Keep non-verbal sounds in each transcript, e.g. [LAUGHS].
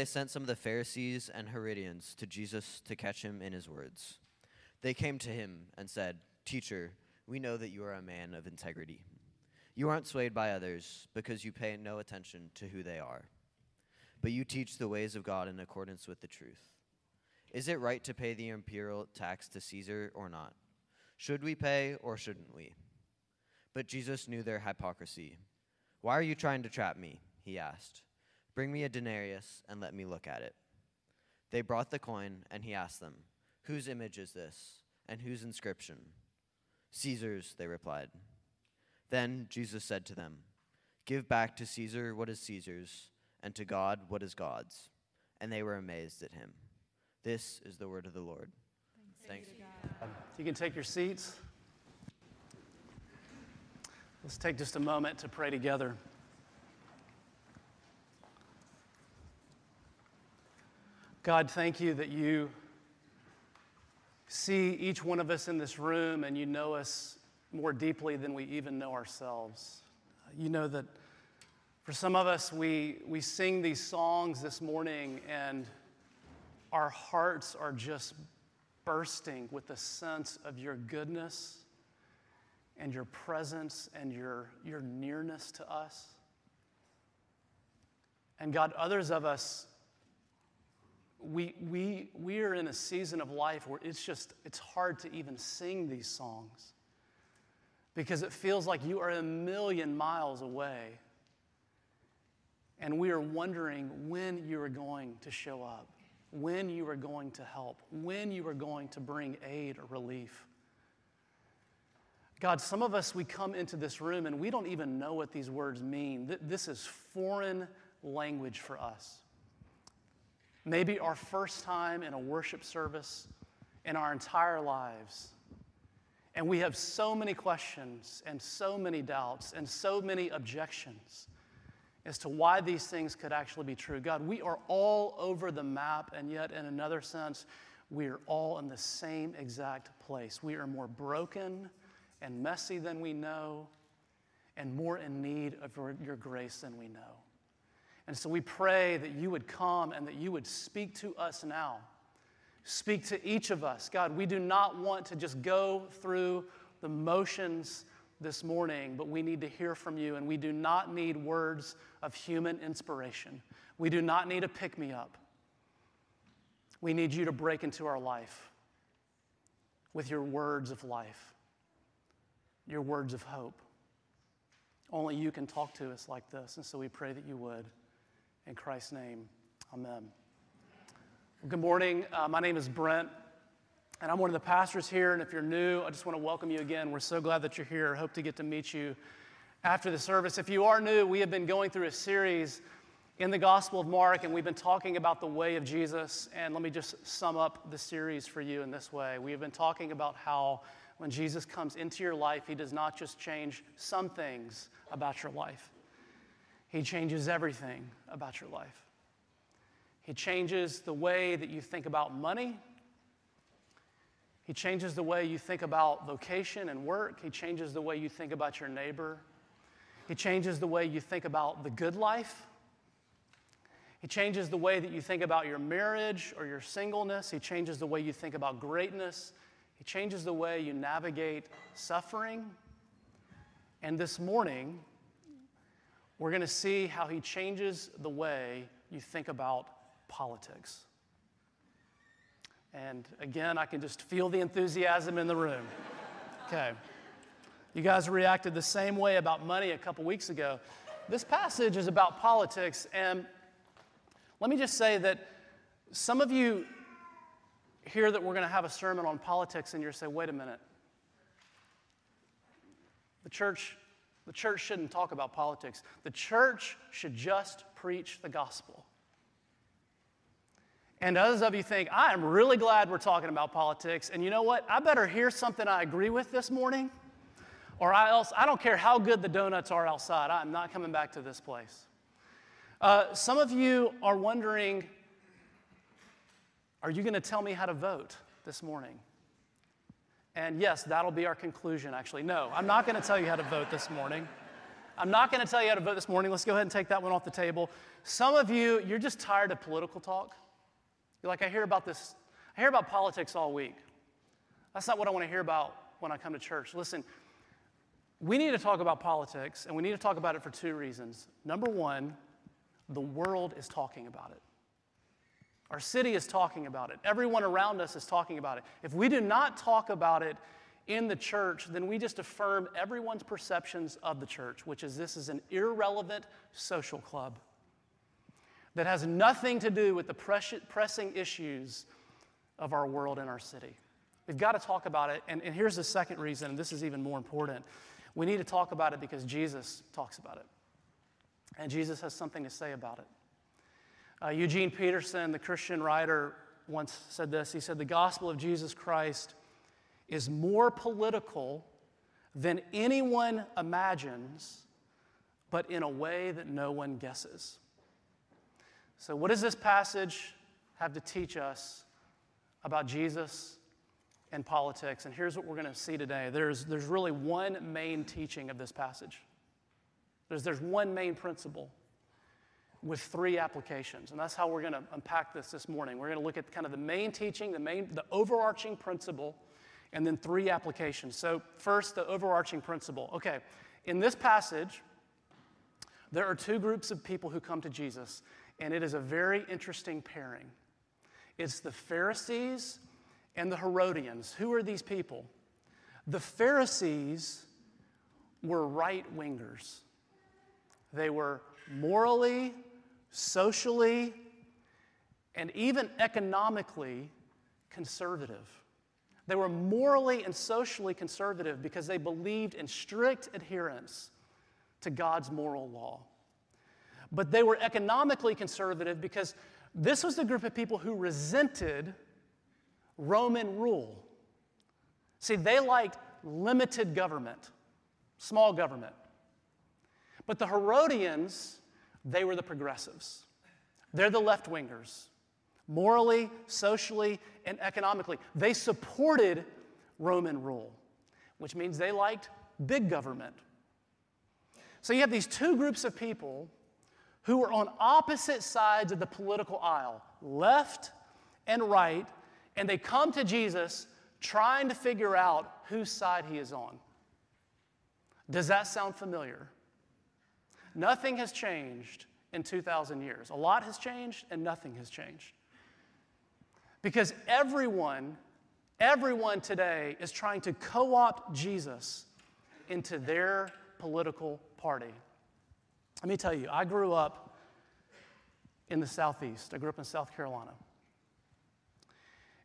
they sent some of the Pharisees and Herodians to Jesus to catch him in his words. They came to him and said, Teacher, we know that you are a man of integrity. You aren't swayed by others because you pay no attention to who they are, but you teach the ways of God in accordance with the truth. Is it right to pay the imperial tax to Caesar or not? Should we pay or shouldn't we? But Jesus knew their hypocrisy. Why are you trying to trap me? He asked. Bring me a denarius and let me look at it. They brought the coin, and he asked them, Whose image is this, and whose inscription? Caesar's, they replied. Then Jesus said to them, Give back to Caesar what is Caesar's, and to God what is God's. And they were amazed at him. This is the word of the Lord. Thanks. Um, you can take your seats. Let's take just a moment to pray together. God, thank you that you see each one of us in this room and you know us more deeply than we even know ourselves. You know that for some of us, we, we sing these songs this morning and our hearts are just bursting with the sense of your goodness and your presence and your, your nearness to us. And God, others of us, we, we, we are in a season of life where it's just, it's hard to even sing these songs because it feels like you are a million miles away. And we are wondering when you are going to show up, when you are going to help, when you are going to bring aid or relief. God, some of us, we come into this room and we don't even know what these words mean. This is foreign language for us. Maybe our first time in a worship service in our entire lives. And we have so many questions and so many doubts and so many objections as to why these things could actually be true. God, we are all over the map, and yet, in another sense, we are all in the same exact place. We are more broken and messy than we know, and more in need of your grace than we know. And so we pray that you would come and that you would speak to us now. Speak to each of us. God, we do not want to just go through the motions this morning, but we need to hear from you, and we do not need words of human inspiration. We do not need a pick me up. We need you to break into our life with your words of life, your words of hope. Only you can talk to us like this, and so we pray that you would. In Christ's name, amen. Good morning. Uh, my name is Brent, and I'm one of the pastors here. And if you're new, I just want to welcome you again. We're so glad that you're here. Hope to get to meet you after the service. If you are new, we have been going through a series in the Gospel of Mark, and we've been talking about the way of Jesus. And let me just sum up the series for you in this way. We have been talking about how when Jesus comes into your life, he does not just change some things about your life. He changes everything about your life. He changes the way that you think about money. He changes the way you think about vocation and work. He changes the way you think about your neighbor. He changes the way you think about the good life. He changes the way that you think about your marriage or your singleness. He changes the way you think about greatness. He changes the way you navigate suffering. And this morning, we're going to see how he changes the way you think about politics. And again, I can just feel the enthusiasm in the room. Okay. You guys reacted the same way about money a couple weeks ago. This passage is about politics, and let me just say that some of you hear that we're going to have a sermon on politics, and you're saying, wait a minute. The church The church shouldn't talk about politics. The church should just preach the gospel. And others of you think, I am really glad we're talking about politics. And you know what? I better hear something I agree with this morning, or I else I don't care how good the donuts are outside. I'm not coming back to this place. Uh, some of you are wondering, are you going to tell me how to vote this morning? And yes, that'll be our conclusion, actually. No, I'm not going to tell you how to vote this morning. I'm not going to tell you how to vote this morning. Let's go ahead and take that one off the table. Some of you, you're just tired of political talk. You're like, I hear about this, I hear about politics all week. That's not what I want to hear about when I come to church. Listen, we need to talk about politics, and we need to talk about it for two reasons. Number one, the world is talking about it. Our city is talking about it. Everyone around us is talking about it. If we do not talk about it in the church, then we just affirm everyone's perceptions of the church, which is this is an irrelevant social club that has nothing to do with the pressing issues of our world and our city. We've got to talk about it. And, and here's the second reason, and this is even more important. We need to talk about it because Jesus talks about it. And Jesus has something to say about it. Uh, Eugene Peterson, the Christian writer, once said this. He said, The gospel of Jesus Christ is more political than anyone imagines, but in a way that no one guesses. So, what does this passage have to teach us about Jesus and politics? And here's what we're going to see today there's, there's really one main teaching of this passage, there's, there's one main principle with three applications. And that's how we're going to unpack this this morning. We're going to look at kind of the main teaching, the main the overarching principle, and then three applications. So, first, the overarching principle. Okay, in this passage, there are two groups of people who come to Jesus, and it is a very interesting pairing. It's the Pharisees and the Herodians. Who are these people? The Pharisees were right wingers. They were morally socially, and even economically conservative. They were morally and socially conservative because they believed in strict adherence to God's moral law. But they were economically conservative because this was the group of people who resented Roman rule. See, they liked limited government, small government. But the Herodians they were the progressives. They're the left wingers, morally, socially, and economically. They supported Roman rule, which means they liked big government. So you have these two groups of people who were on opposite sides of the political aisle, left and right, and they come to Jesus trying to figure out whose side he is on. Does that sound familiar? Nothing has changed in 2,000 years. A lot has changed, and nothing has changed. Because everyone, everyone today is trying to co opt Jesus into their political party. Let me tell you, I grew up in the Southeast. I grew up in South Carolina.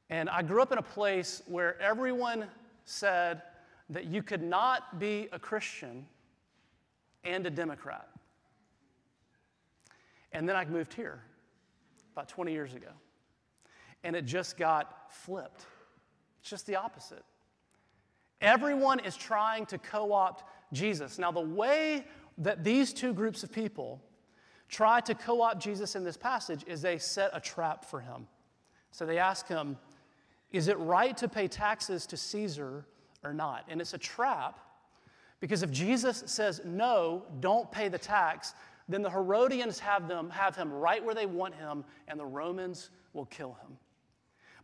And I grew up in a place where everyone said that you could not be a Christian and a Democrat. And then I moved here about 20 years ago. And it just got flipped. It's just the opposite. Everyone is trying to co opt Jesus. Now, the way that these two groups of people try to co opt Jesus in this passage is they set a trap for him. So they ask him, Is it right to pay taxes to Caesar or not? And it's a trap because if Jesus says, No, don't pay the tax, then the Herodians have, them, have him right where they want him, and the Romans will kill him.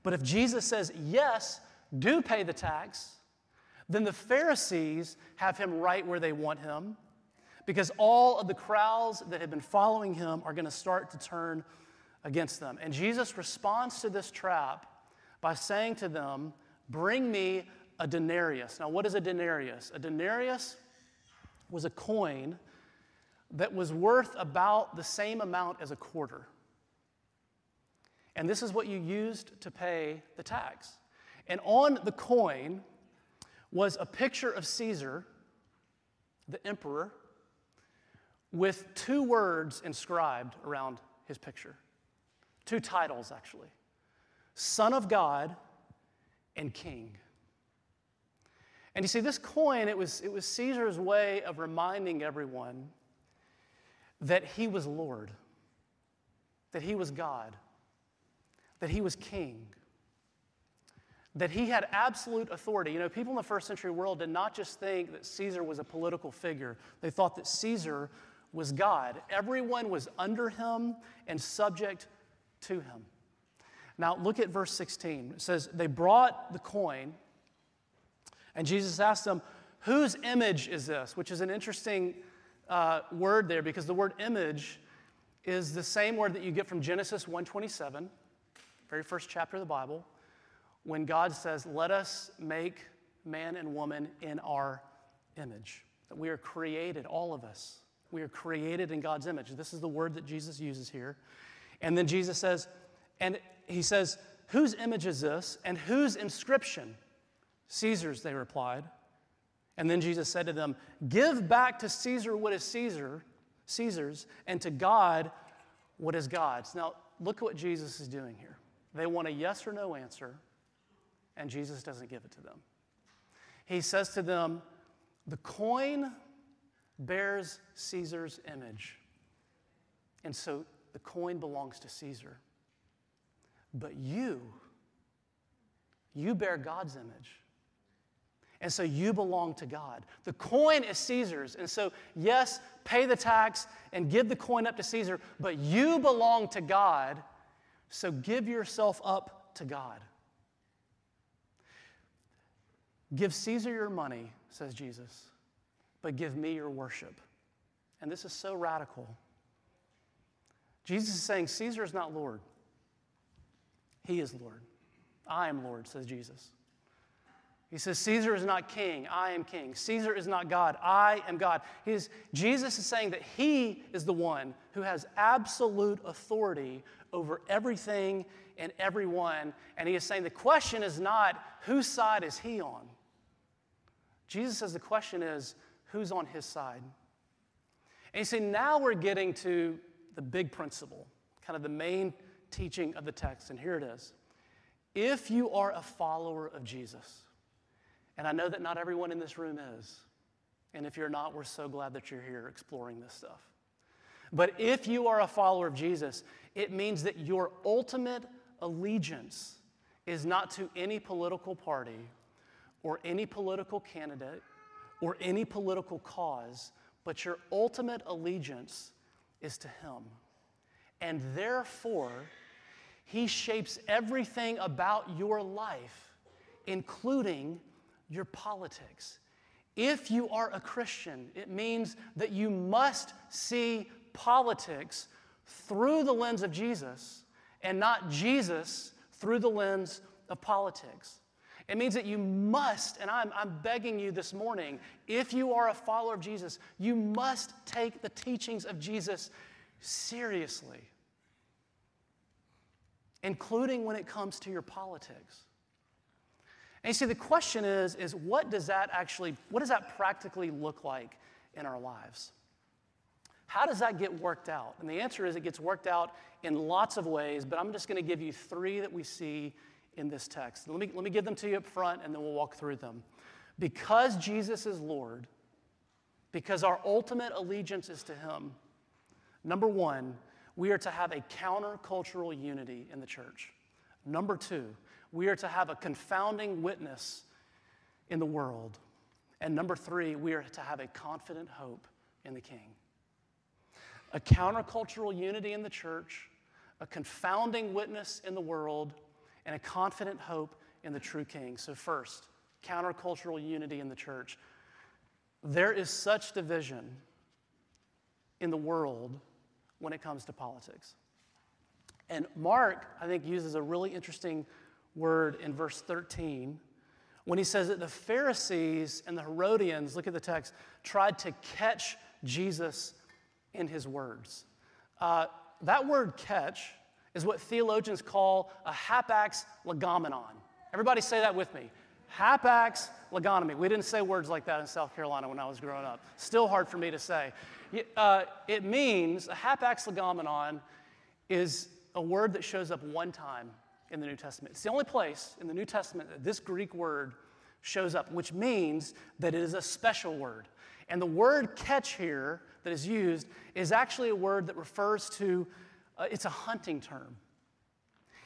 But if Jesus says, yes, do pay the tax, then the Pharisees have him right where they want him, because all of the crowds that have been following him are going to start to turn against them. And Jesus responds to this trap by saying to them, Bring me a denarius. Now, what is a denarius? A denarius was a coin that was worth about the same amount as a quarter. And this is what you used to pay the tax. And on the coin was a picture of Caesar the emperor, with two words inscribed around his picture. Two titles, actually Son of God and King. And you see, this coin, it was, it was Caesar's way of reminding everyone that he was Lord, that he was God, that he was King, that he had absolute authority. You know, people in the first century world did not just think that Caesar was a political figure, they thought that Caesar was God. Everyone was under him and subject to him. Now, look at verse 16. It says, They brought the coin, and Jesus asked them, Whose image is this? Which is an interesting uh, word there because the word image is the same word that you get from Genesis 1:27, very first chapter of the Bible, when God says, "Let us make man and woman in our image." That we are created, all of us. We are created in God's image. This is the word that Jesus uses here. And then Jesus says, and he says, Whose image is this and whose inscription? Caesar's, they replied. And then Jesus said to them, Give back to Caesar what is Caesar, Caesar's, and to God what is God's. Now, look what Jesus is doing here. They want a yes or no answer, and Jesus doesn't give it to them. He says to them, The coin bears Caesar's image. And so the coin belongs to Caesar. But you, you bear God's image. And so you belong to God. The coin is Caesar's. And so, yes, pay the tax and give the coin up to Caesar, but you belong to God. So give yourself up to God. Give Caesar your money, says Jesus but give me your worship. And this is so radical. Jesus is saying, Caesar is not Lord, he is Lord. I am Lord, says Jesus. He says, Caesar is not king, I am king. Caesar is not God, I am God. Jesus is saying that he is the one who has absolute authority over everything and everyone. And he is saying the question is not whose side is he on? Jesus says the question is, who's on his side. And you see, now we're getting to the big principle, kind of the main teaching of the text, and here it is. If you are a follower of Jesus, and I know that not everyone in this room is, and if you're not, we're so glad that you're here exploring this stuff. But if you are a follower of Jesus, it means that your ultimate allegiance is not to any political party or any political candidate or any political cause, but your ultimate allegiance is to Him. And therefore, He shapes everything about your life, including your politics. If you are a Christian, it means that you must see politics through the lens of Jesus and not Jesus through the lens of politics. It means that you must, and I'm, I'm begging you this morning, if you are a follower of Jesus, you must take the teachings of Jesus seriously, including when it comes to your politics. And you see, the question is, is what does that actually, what does that practically look like in our lives? How does that get worked out? And the answer is it gets worked out in lots of ways, but I'm just going to give you three that we see in this text. Let me, let me give them to you up front and then we'll walk through them. Because Jesus is Lord, because our ultimate allegiance is to Him, number one, we are to have a countercultural unity in the church. Number two, we are to have a confounding witness in the world. And number three, we are to have a confident hope in the King. A countercultural unity in the church, a confounding witness in the world, and a confident hope in the true King. So, first, countercultural unity in the church. There is such division in the world when it comes to politics. And Mark, I think, uses a really interesting word in verse 13 when he says that the Pharisees and the Herodians, look at the text, tried to catch Jesus in his words. Uh, that word catch is what theologians call a hapax legomenon. Everybody say that with me. Hapax legonomy. We didn't say words like that in South Carolina when I was growing up. Still hard for me to say. Uh, it means, a hapax legomenon is a word that shows up one time in the New Testament. It's the only place in the New Testament that this Greek word shows up, which means that it is a special word. And the word catch here that is used is actually a word that refers to, uh, it's a hunting term.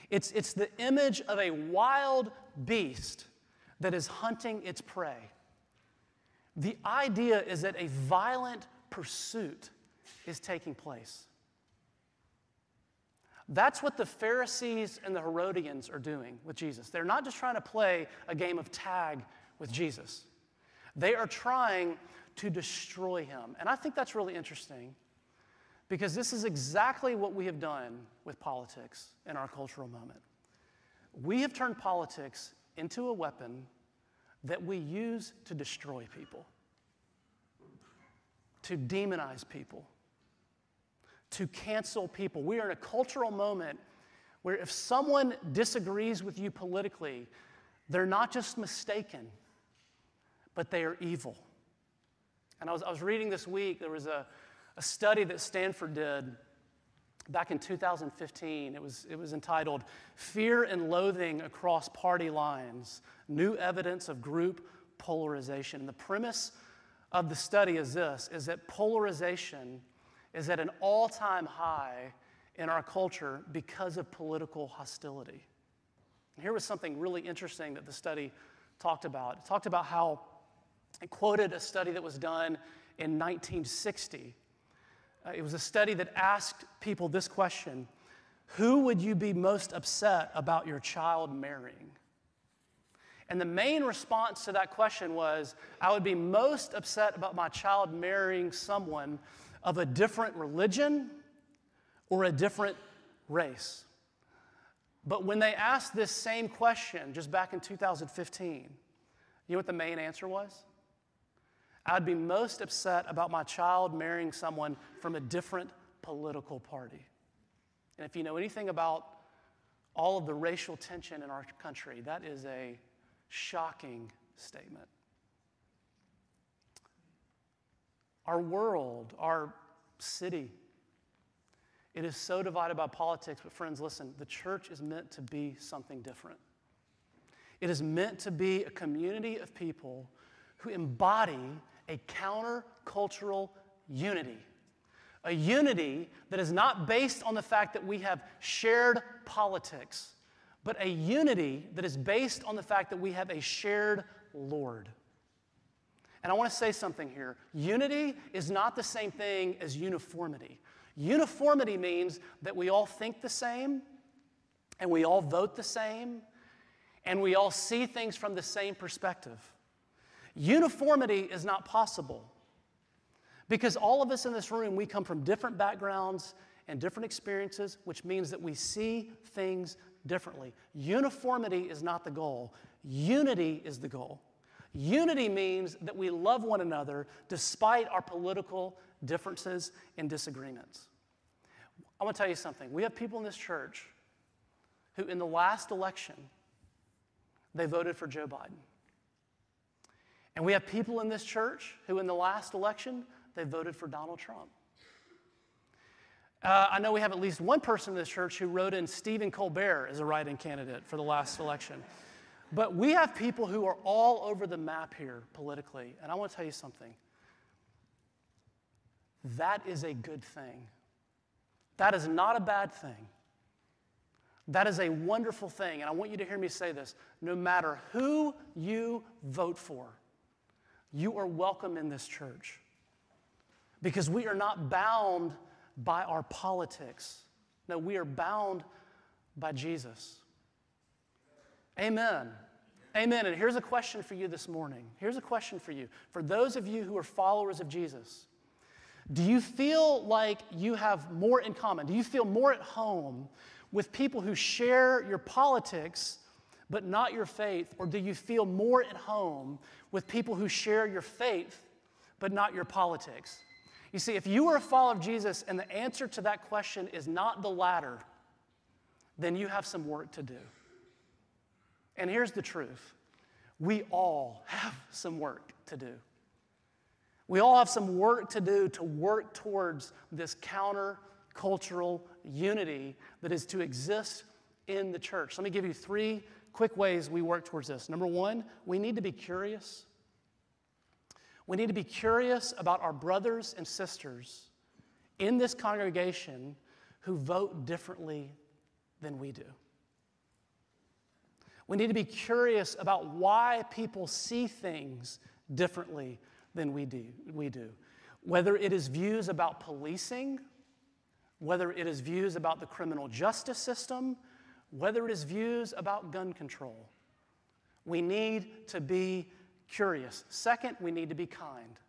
It's, it's the image of a wild beast that is hunting its prey. The idea is that a violent pursuit is taking place. That's what the Pharisees and the Herodians are doing with Jesus. They're not just trying to play a game of tag with Jesus, they are trying to destroy him. And I think that's really interesting because this is exactly what we have done with politics in our cultural moment. We have turned politics into a weapon that we use to destroy people, to demonize people to cancel people. We are in a cultural moment where if someone disagrees with you politically, they're not just mistaken, but they are evil. And I was, I was reading this week, there was a, a study that Stanford did back in 2015. It was, it was entitled Fear and Loathing Across Party Lines New Evidence of Group Polarization. And the premise of the study is this is that polarization is at an all time high in our culture because of political hostility. And here was something really interesting that the study talked about. It talked about how it quoted a study that was done in 1960. Uh, it was a study that asked people this question Who would you be most upset about your child marrying? And the main response to that question was I would be most upset about my child marrying someone of a different religion or a different race. But when they asked this same question just back in 2015, you know what the main answer was? I'd be most upset about my child marrying someone from a different political party. And if you know anything about all of the racial tension in our country, that is a shocking statement. Our world, our city, it is so divided by politics. But, friends, listen, the church is meant to be something different. It is meant to be a community of people who embody a countercultural unity. A unity that is not based on the fact that we have shared politics, but a unity that is based on the fact that we have a shared Lord. And I want to say something here. Unity is not the same thing as uniformity. Uniformity means that we all think the same, and we all vote the same, and we all see things from the same perspective. Uniformity is not possible because all of us in this room, we come from different backgrounds and different experiences, which means that we see things differently. Uniformity is not the goal, unity is the goal. Unity means that we love one another despite our political differences and disagreements. I want to tell you something. We have people in this church who, in the last election, they voted for Joe Biden. And we have people in this church who, in the last election, they voted for Donald Trump. Uh, I know we have at least one person in this church who wrote in Stephen Colbert as a write in candidate for the last election. But we have people who are all over the map here politically. And I want to tell you something. That is a good thing. That is not a bad thing. That is a wonderful thing. And I want you to hear me say this no matter who you vote for, you are welcome in this church. Because we are not bound by our politics. No, we are bound by Jesus. Amen. Amen. And here's a question for you this morning. Here's a question for you. For those of you who are followers of Jesus, do you feel like you have more in common? Do you feel more at home with people who share your politics but not your faith? Or do you feel more at home with people who share your faith but not your politics? You see, if you are a follower of Jesus and the answer to that question is not the latter, then you have some work to do. And here's the truth we all have some work to do. We all have some work to do to work towards this counter cultural unity that is to exist in the church. Let me give you three quick ways we work towards this. Number one, we need to be curious. We need to be curious about our brothers and sisters in this congregation who vote differently than we do. We need to be curious about why people see things differently than we do, we do. Whether it is views about policing, whether it is views about the criminal justice system, whether it is views about gun control. We need to be curious. Second, we need to be kind.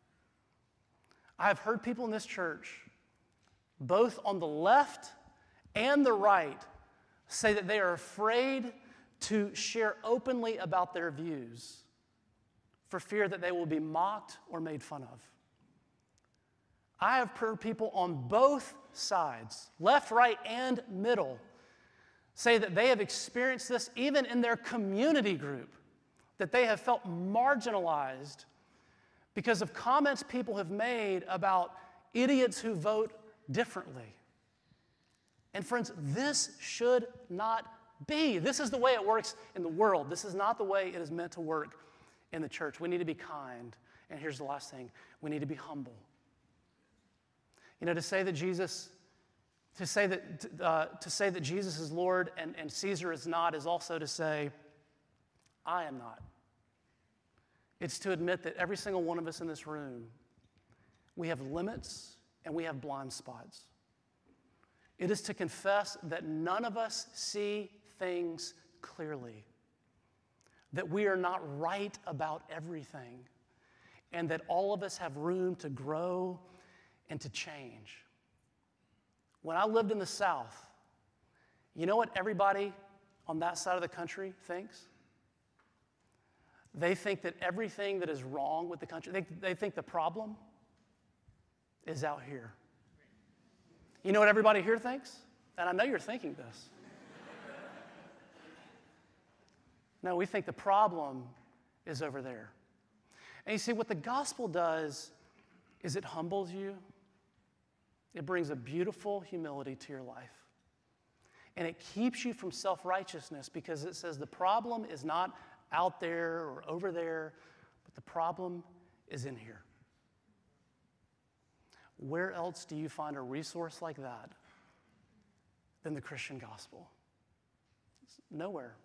I have heard people in this church, both on the left and the right, say that they are afraid to share openly about their views for fear that they will be mocked or made fun of. I have heard people on both sides, left, right, and middle, say that they have experienced this even in their community group, that they have felt marginalized because of comments people have made about idiots who vote differently. And friends, this should not be. This is the way it works in the world. This is not the way it is meant to work in the church. We need to be kind. And here's the last thing we need to be humble. You know, to say that Jesus, to say that, uh, to say that Jesus is Lord and, and Caesar is not is also to say, I am not. It's to admit that every single one of us in this room, we have limits and we have blind spots. It is to confess that none of us see things clearly, that we are not right about everything, and that all of us have room to grow and to change. When I lived in the South, you know what everybody on that side of the country thinks? They think that everything that is wrong with the country, they, they think the problem is out here. You know what everybody here thinks? And I know you're thinking this. No, we think the problem is over there. And you see, what the gospel does is it humbles you, it brings a beautiful humility to your life. And it keeps you from self righteousness because it says the problem is not out there or over there, but the problem is in here. Where else do you find a resource like that than the Christian gospel? Nowhere.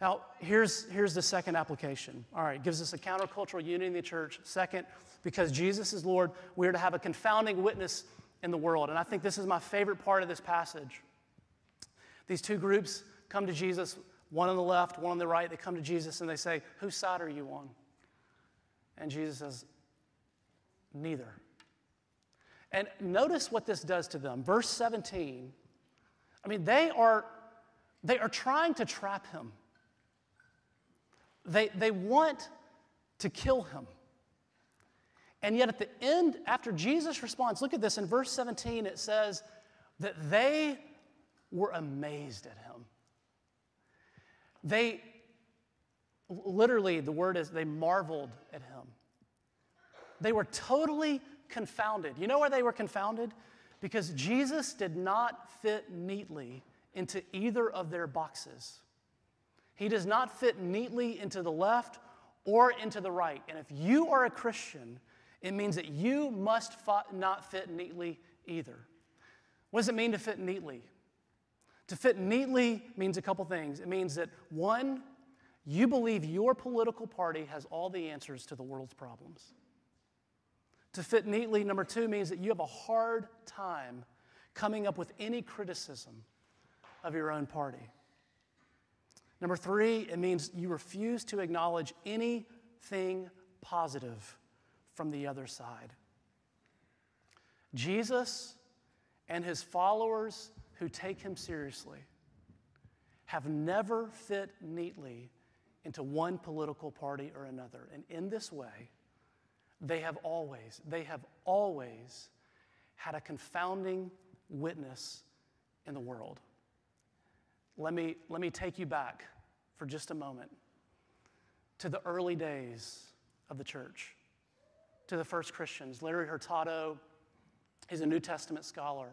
Now, here's, here's the second application. All right, gives us a countercultural unity in the church. Second, because Jesus is Lord, we are to have a confounding witness in the world. And I think this is my favorite part of this passage. These two groups come to Jesus, one on the left, one on the right. They come to Jesus and they say, Whose side are you on? And Jesus says, Neither. And notice what this does to them. Verse 17, I mean, they are, they are trying to trap him. They, they want to kill him. And yet, at the end, after Jesus responds, look at this in verse 17, it says that they were amazed at him. They, literally, the word is they marveled at him. They were totally confounded. You know where they were confounded? Because Jesus did not fit neatly into either of their boxes. He does not fit neatly into the left or into the right. And if you are a Christian, it means that you must not fit neatly either. What does it mean to fit neatly? To fit neatly means a couple things. It means that one, you believe your political party has all the answers to the world's problems. To fit neatly, number two, means that you have a hard time coming up with any criticism of your own party. Number three, it means you refuse to acknowledge anything positive from the other side. Jesus and his followers who take him seriously have never fit neatly into one political party or another. And in this way, they have always, they have always had a confounding witness in the world. Let me, let me take you back for just a moment. to the early days of the church, to the first Christians. Larry Hurtado is a New Testament scholar,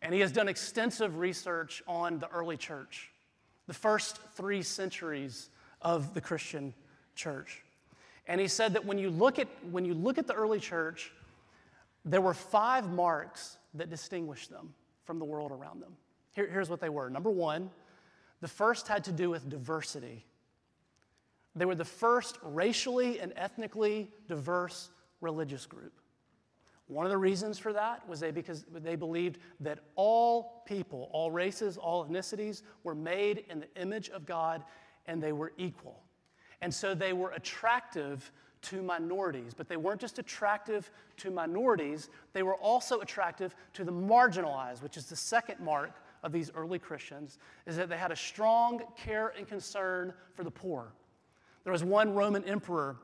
and he has done extensive research on the early church, the first three centuries of the Christian church. And he said that when you look at, when you look at the early church, there were five marks that distinguished them from the world around them. Here, here's what they were. Number one, the first had to do with diversity. They were the first racially and ethnically diverse religious group. One of the reasons for that was they because they believed that all people, all races, all ethnicities were made in the image of God and they were equal. And so they were attractive to minorities, but they weren't just attractive to minorities, they were also attractive to the marginalized, which is the second mark of these early Christians, is that they had a strong care and concern for the poor. There was one Roman emperor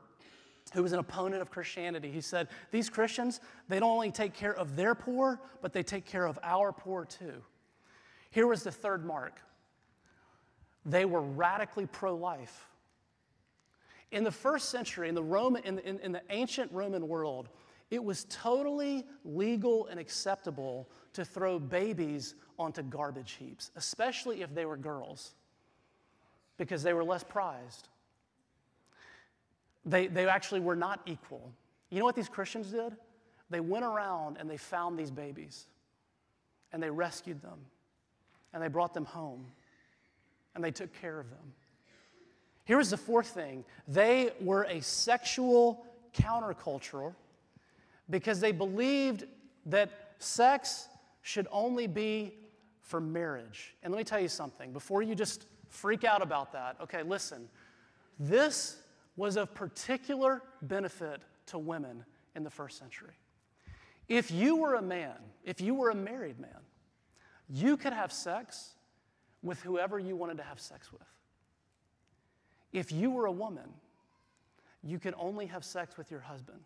who was an opponent of Christianity. He said, These Christians, they don't only take care of their poor, but they take care of our poor too. Here was the third mark they were radically pro life. In the first century, in the, Roman, in, in, in the ancient Roman world, it was totally legal and acceptable to throw babies onto garbage heaps, especially if they were girls, because they were less prized. They, they actually were not equal. You know what these Christians did? They went around and they found these babies and they rescued them and they brought them home and they took care of them. Here's the fourth thing they were a sexual counterculture because they believed that sex should only be for marriage. And let me tell you something before you just freak out about that. Okay, listen. This was of particular benefit to women in the first century. If you were a man, if you were a married man, you could have sex with whoever you wanted to have sex with. If you were a woman, you could only have sex with your husband.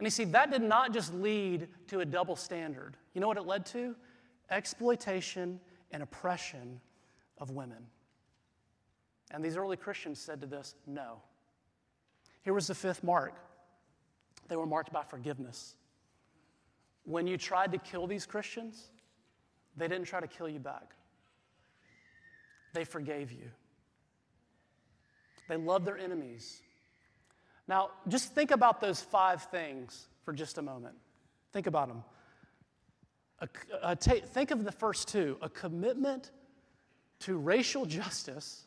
And you see, that did not just lead to a double standard. You know what it led to? Exploitation and oppression of women. And these early Christians said to this, no. Here was the fifth mark they were marked by forgiveness. When you tried to kill these Christians, they didn't try to kill you back, they forgave you. They loved their enemies. Now, just think about those five things for just a moment. Think about them. A, a, think of the first two a commitment to racial justice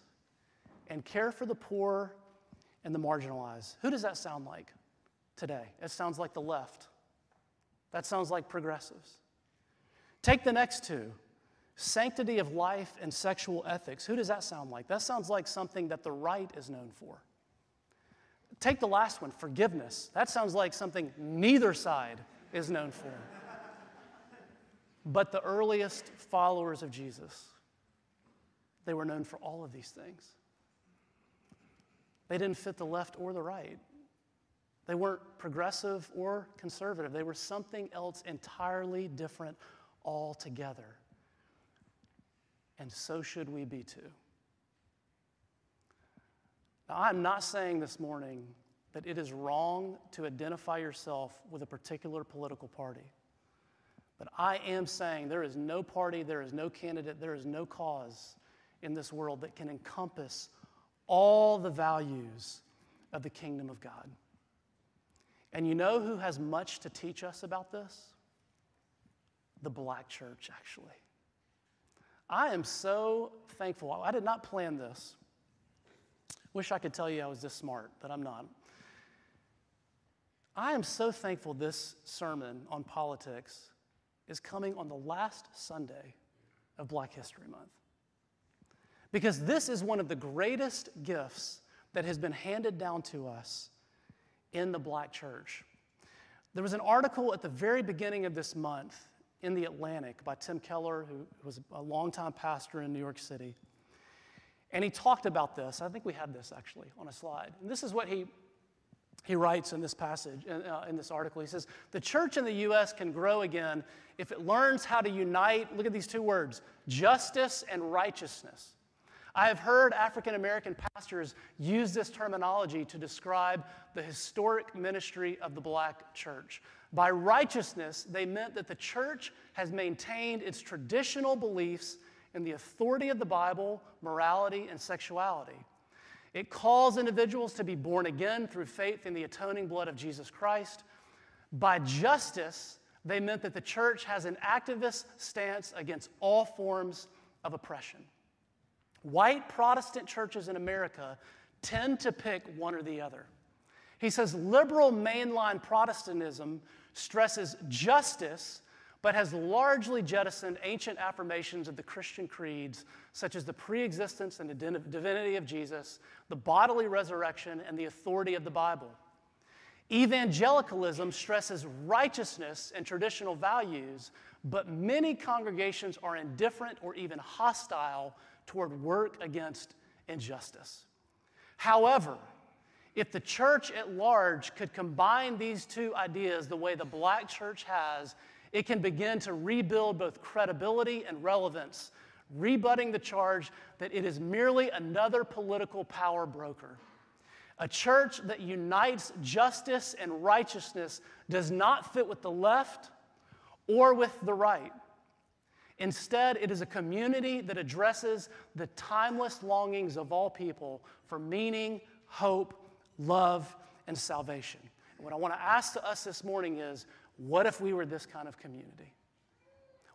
and care for the poor and the marginalized. Who does that sound like today? It sounds like the left. That sounds like progressives. Take the next two sanctity of life and sexual ethics. Who does that sound like? That sounds like something that the right is known for. Take the last one forgiveness. That sounds like something neither side is known for. But the earliest followers of Jesus, they were known for all of these things. They didn't fit the left or the right. They weren't progressive or conservative. They were something else entirely different altogether. And so should we be too. Now, I'm not saying this morning that it is wrong to identify yourself with a particular political party. But I am saying there is no party, there is no candidate, there is no cause in this world that can encompass all the values of the kingdom of God. And you know who has much to teach us about this? The black church, actually. I am so thankful. I did not plan this. Wish I could tell you I was this smart, but I'm not. I am so thankful this sermon on politics is coming on the last Sunday of Black History Month. Because this is one of the greatest gifts that has been handed down to us in the black church. There was an article at the very beginning of this month in The Atlantic by Tim Keller, who was a longtime pastor in New York City. And he talked about this. I think we had this actually on a slide. And this is what he, he writes in this passage, in, uh, in this article. He says, The church in the U.S. can grow again if it learns how to unite, look at these two words, justice and righteousness. I have heard African American pastors use this terminology to describe the historic ministry of the black church. By righteousness, they meant that the church has maintained its traditional beliefs in the authority of the Bible, morality, and sexuality. It calls individuals to be born again through faith in the atoning blood of Jesus Christ. By justice, they meant that the church has an activist stance against all forms of oppression. White Protestant churches in America tend to pick one or the other. He says liberal mainline Protestantism stresses justice, but has largely jettisoned ancient affirmations of the Christian creeds, such as the preexistence and divinity of Jesus, the bodily resurrection, and the authority of the Bible. Evangelicalism stresses righteousness and traditional values, but many congregations are indifferent or even hostile toward work against injustice. However, if the church at large could combine these two ideas the way the black church has, it can begin to rebuild both credibility and relevance, rebutting the charge that it is merely another political power broker. A church that unites justice and righteousness does not fit with the left or with the right. Instead, it is a community that addresses the timeless longings of all people for meaning, hope, love, and salvation. And what I want to ask to us this morning is what if we were this kind of community?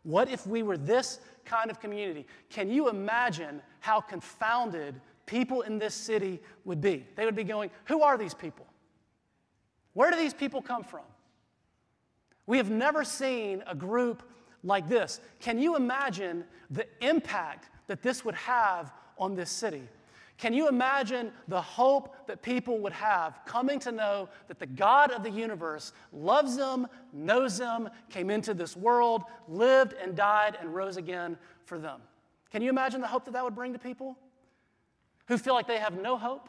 What if we were this kind of community? Can you imagine how confounded people in this city would be? They would be going, Who are these people? Where do these people come from? We have never seen a group like this. Can you imagine the impact that this would have on this city? Can you imagine the hope that people would have coming to know that the God of the universe loves them, knows them, came into this world, lived and died and rose again for them? Can you imagine the hope that that would bring to people who feel like they have no hope,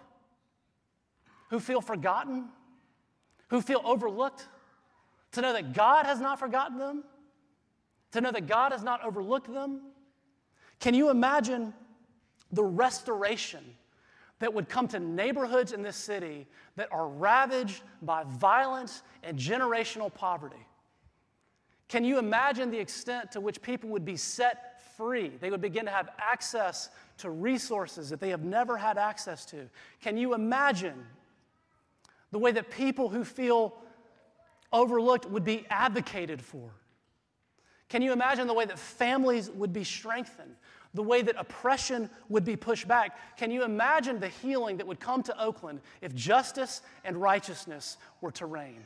who feel forgotten, who feel overlooked? To know that God has not forgotten them, to know that God has not overlooked them. Can you imagine the restoration that would come to neighborhoods in this city that are ravaged by violence and generational poverty. Can you imagine the extent to which people would be set free? They would begin to have access to resources that they have never had access to. Can you imagine the way that people who feel overlooked would be advocated for? Can you imagine the way that families would be strengthened? The way that oppression would be pushed back. Can you imagine the healing that would come to Oakland if justice and righteousness were to reign?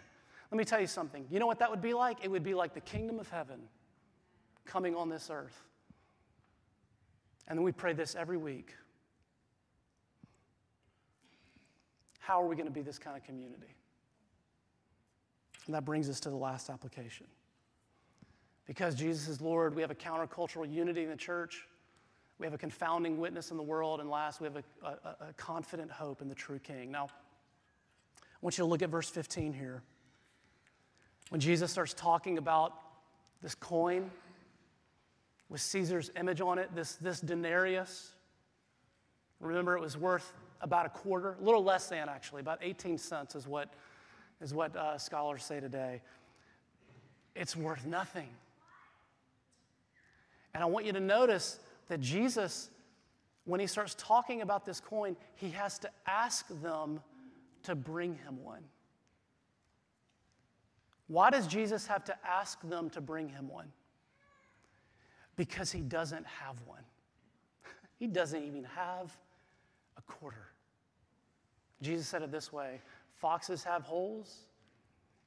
Let me tell you something. You know what that would be like? It would be like the kingdom of heaven coming on this earth. And then we pray this every week. How are we going to be this kind of community? And that brings us to the last application. Because Jesus is Lord, we have a countercultural unity in the church. We have a confounding witness in the world. And last, we have a, a, a confident hope in the true King. Now, I want you to look at verse 15 here. When Jesus starts talking about this coin with Caesar's image on it, this, this denarius, remember it was worth about a quarter, a little less than actually, about 18 cents is what, is what uh, scholars say today. It's worth nothing. And I want you to notice that Jesus, when he starts talking about this coin, he has to ask them to bring him one. Why does Jesus have to ask them to bring him one? Because he doesn't have one. [LAUGHS] he doesn't even have a quarter. Jesus said it this way Foxes have holes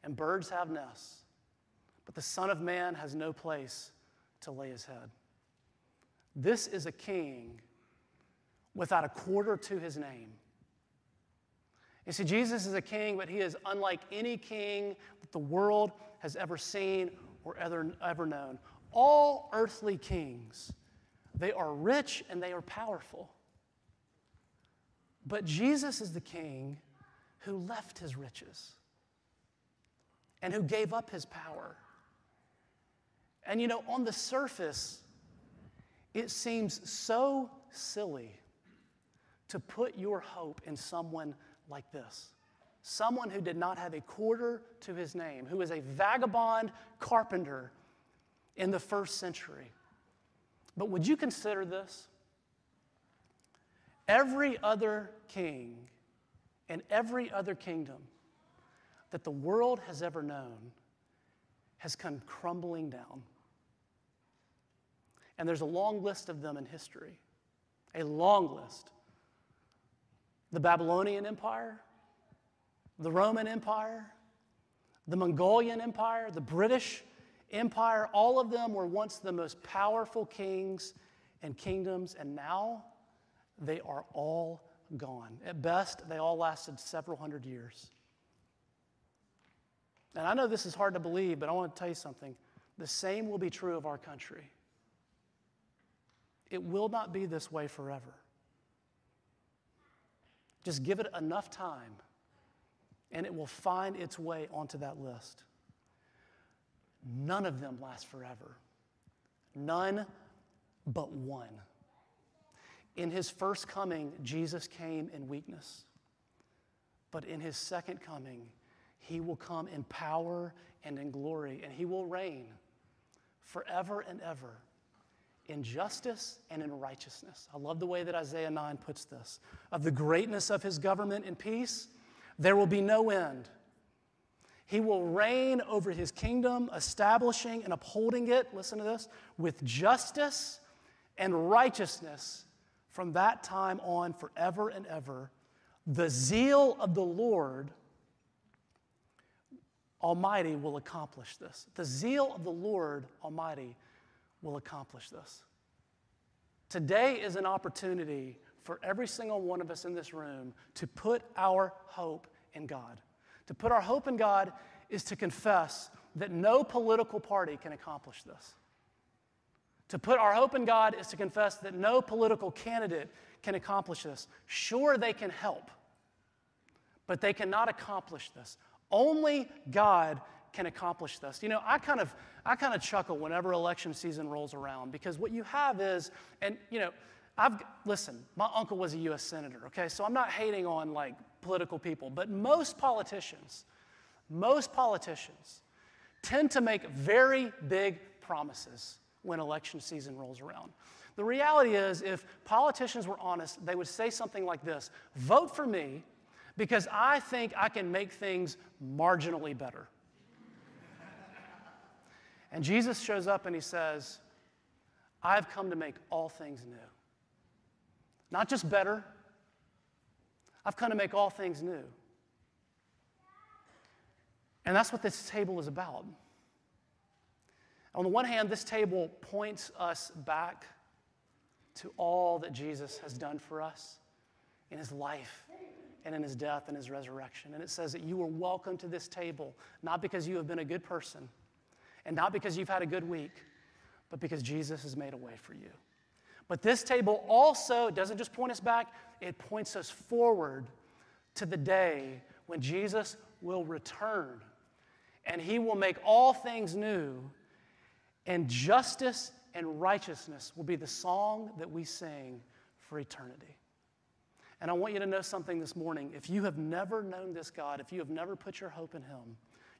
and birds have nests, but the Son of Man has no place to lay his head. This is a king without a quarter to his name. You see, Jesus is a king, but he is unlike any king that the world has ever seen or ever, ever known. All earthly kings, they are rich and they are powerful. But Jesus is the king who left his riches and who gave up his power. And you know, on the surface, it seems so silly to put your hope in someone like this. Someone who did not have a quarter to his name, who is a vagabond carpenter in the first century. But would you consider this? Every other king and every other kingdom that the world has ever known has come crumbling down. And there's a long list of them in history, a long list. The Babylonian Empire, the Roman Empire, the Mongolian Empire, the British Empire, all of them were once the most powerful kings and kingdoms, and now they are all gone. At best, they all lasted several hundred years. And I know this is hard to believe, but I want to tell you something. The same will be true of our country. It will not be this way forever. Just give it enough time, and it will find its way onto that list. None of them last forever. None but one. In his first coming, Jesus came in weakness. But in his second coming, he will come in power and in glory, and he will reign forever and ever in justice and in righteousness. I love the way that Isaiah 9 puts this. Of the greatness of his government and peace, there will be no end. He will reign over his kingdom, establishing and upholding it, listen to this, with justice and righteousness from that time on forever and ever. The zeal of the Lord Almighty will accomplish this. The zeal of the Lord Almighty will accomplish this. Today is an opportunity for every single one of us in this room to put our hope in God. To put our hope in God is to confess that no political party can accomplish this. To put our hope in God is to confess that no political candidate can accomplish this. Sure, they can help, but they cannot accomplish this. Only God can accomplish this. You know, I kind of I kind of chuckle whenever election season rolls around because what you have is, and you know, I've listen, my uncle was a US senator, okay? So I'm not hating on like political people, but most politicians, most politicians tend to make very big promises when election season rolls around. The reality is, if politicians were honest, they would say something like this Vote for me because I think I can make things marginally better. And Jesus shows up and he says, I've come to make all things new. Not just better, I've come to make all things new. And that's what this table is about. On the one hand, this table points us back to all that Jesus has done for us in his life and in his death and his resurrection. And it says that you are welcome to this table, not because you have been a good person and not because you've had a good week, but because Jesus has made a way for you. But this table also doesn't just point us back, it points us forward to the day when Jesus will return and he will make all things new, and justice and righteousness will be the song that we sing for eternity. And I want you to know something this morning. If you have never known this God, if you have never put your hope in him,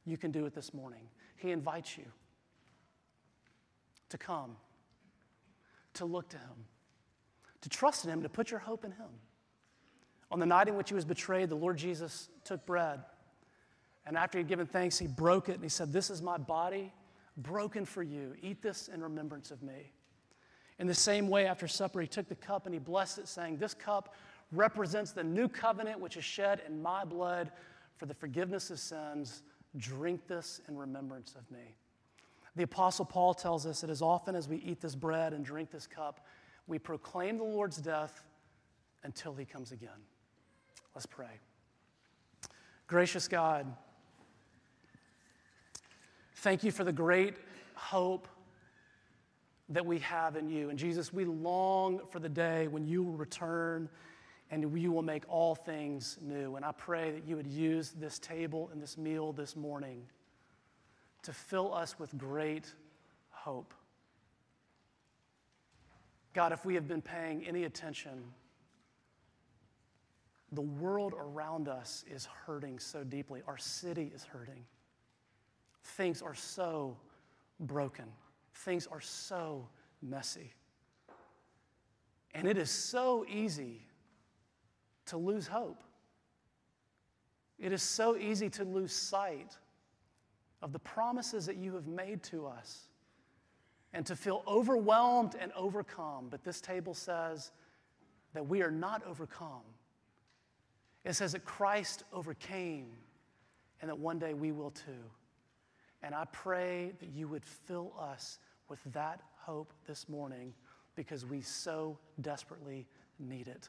you can do it this morning. He invites you to come to look to Him, to trust in Him, to put your hope in Him. On the night in which He was betrayed, the Lord Jesus took bread. And after He had given thanks, He broke it and He said, This is my body broken for you. Eat this in remembrance of me. In the same way, after supper, He took the cup and He blessed it, saying, This cup represents the new covenant which is shed in my blood for the forgiveness of sins. Drink this in remembrance of me. The Apostle Paul tells us that as often as we eat this bread and drink this cup, we proclaim the Lord's death until he comes again. Let's pray. Gracious God, thank you for the great hope that we have in you. And Jesus, we long for the day when you will return and you will make all things new. And I pray that you would use this table and this meal this morning to fill us with great hope. God, if we have been paying any attention The world around us is hurting so deeply. Our city is hurting. Things are so broken. Things are so messy. And it is so easy to lose hope. It is so easy to lose sight of the promises that you have made to us and to feel overwhelmed and overcome. But this table says that we are not overcome. It says that Christ overcame and that one day we will too. And I pray that you would fill us with that hope this morning because we so desperately need it.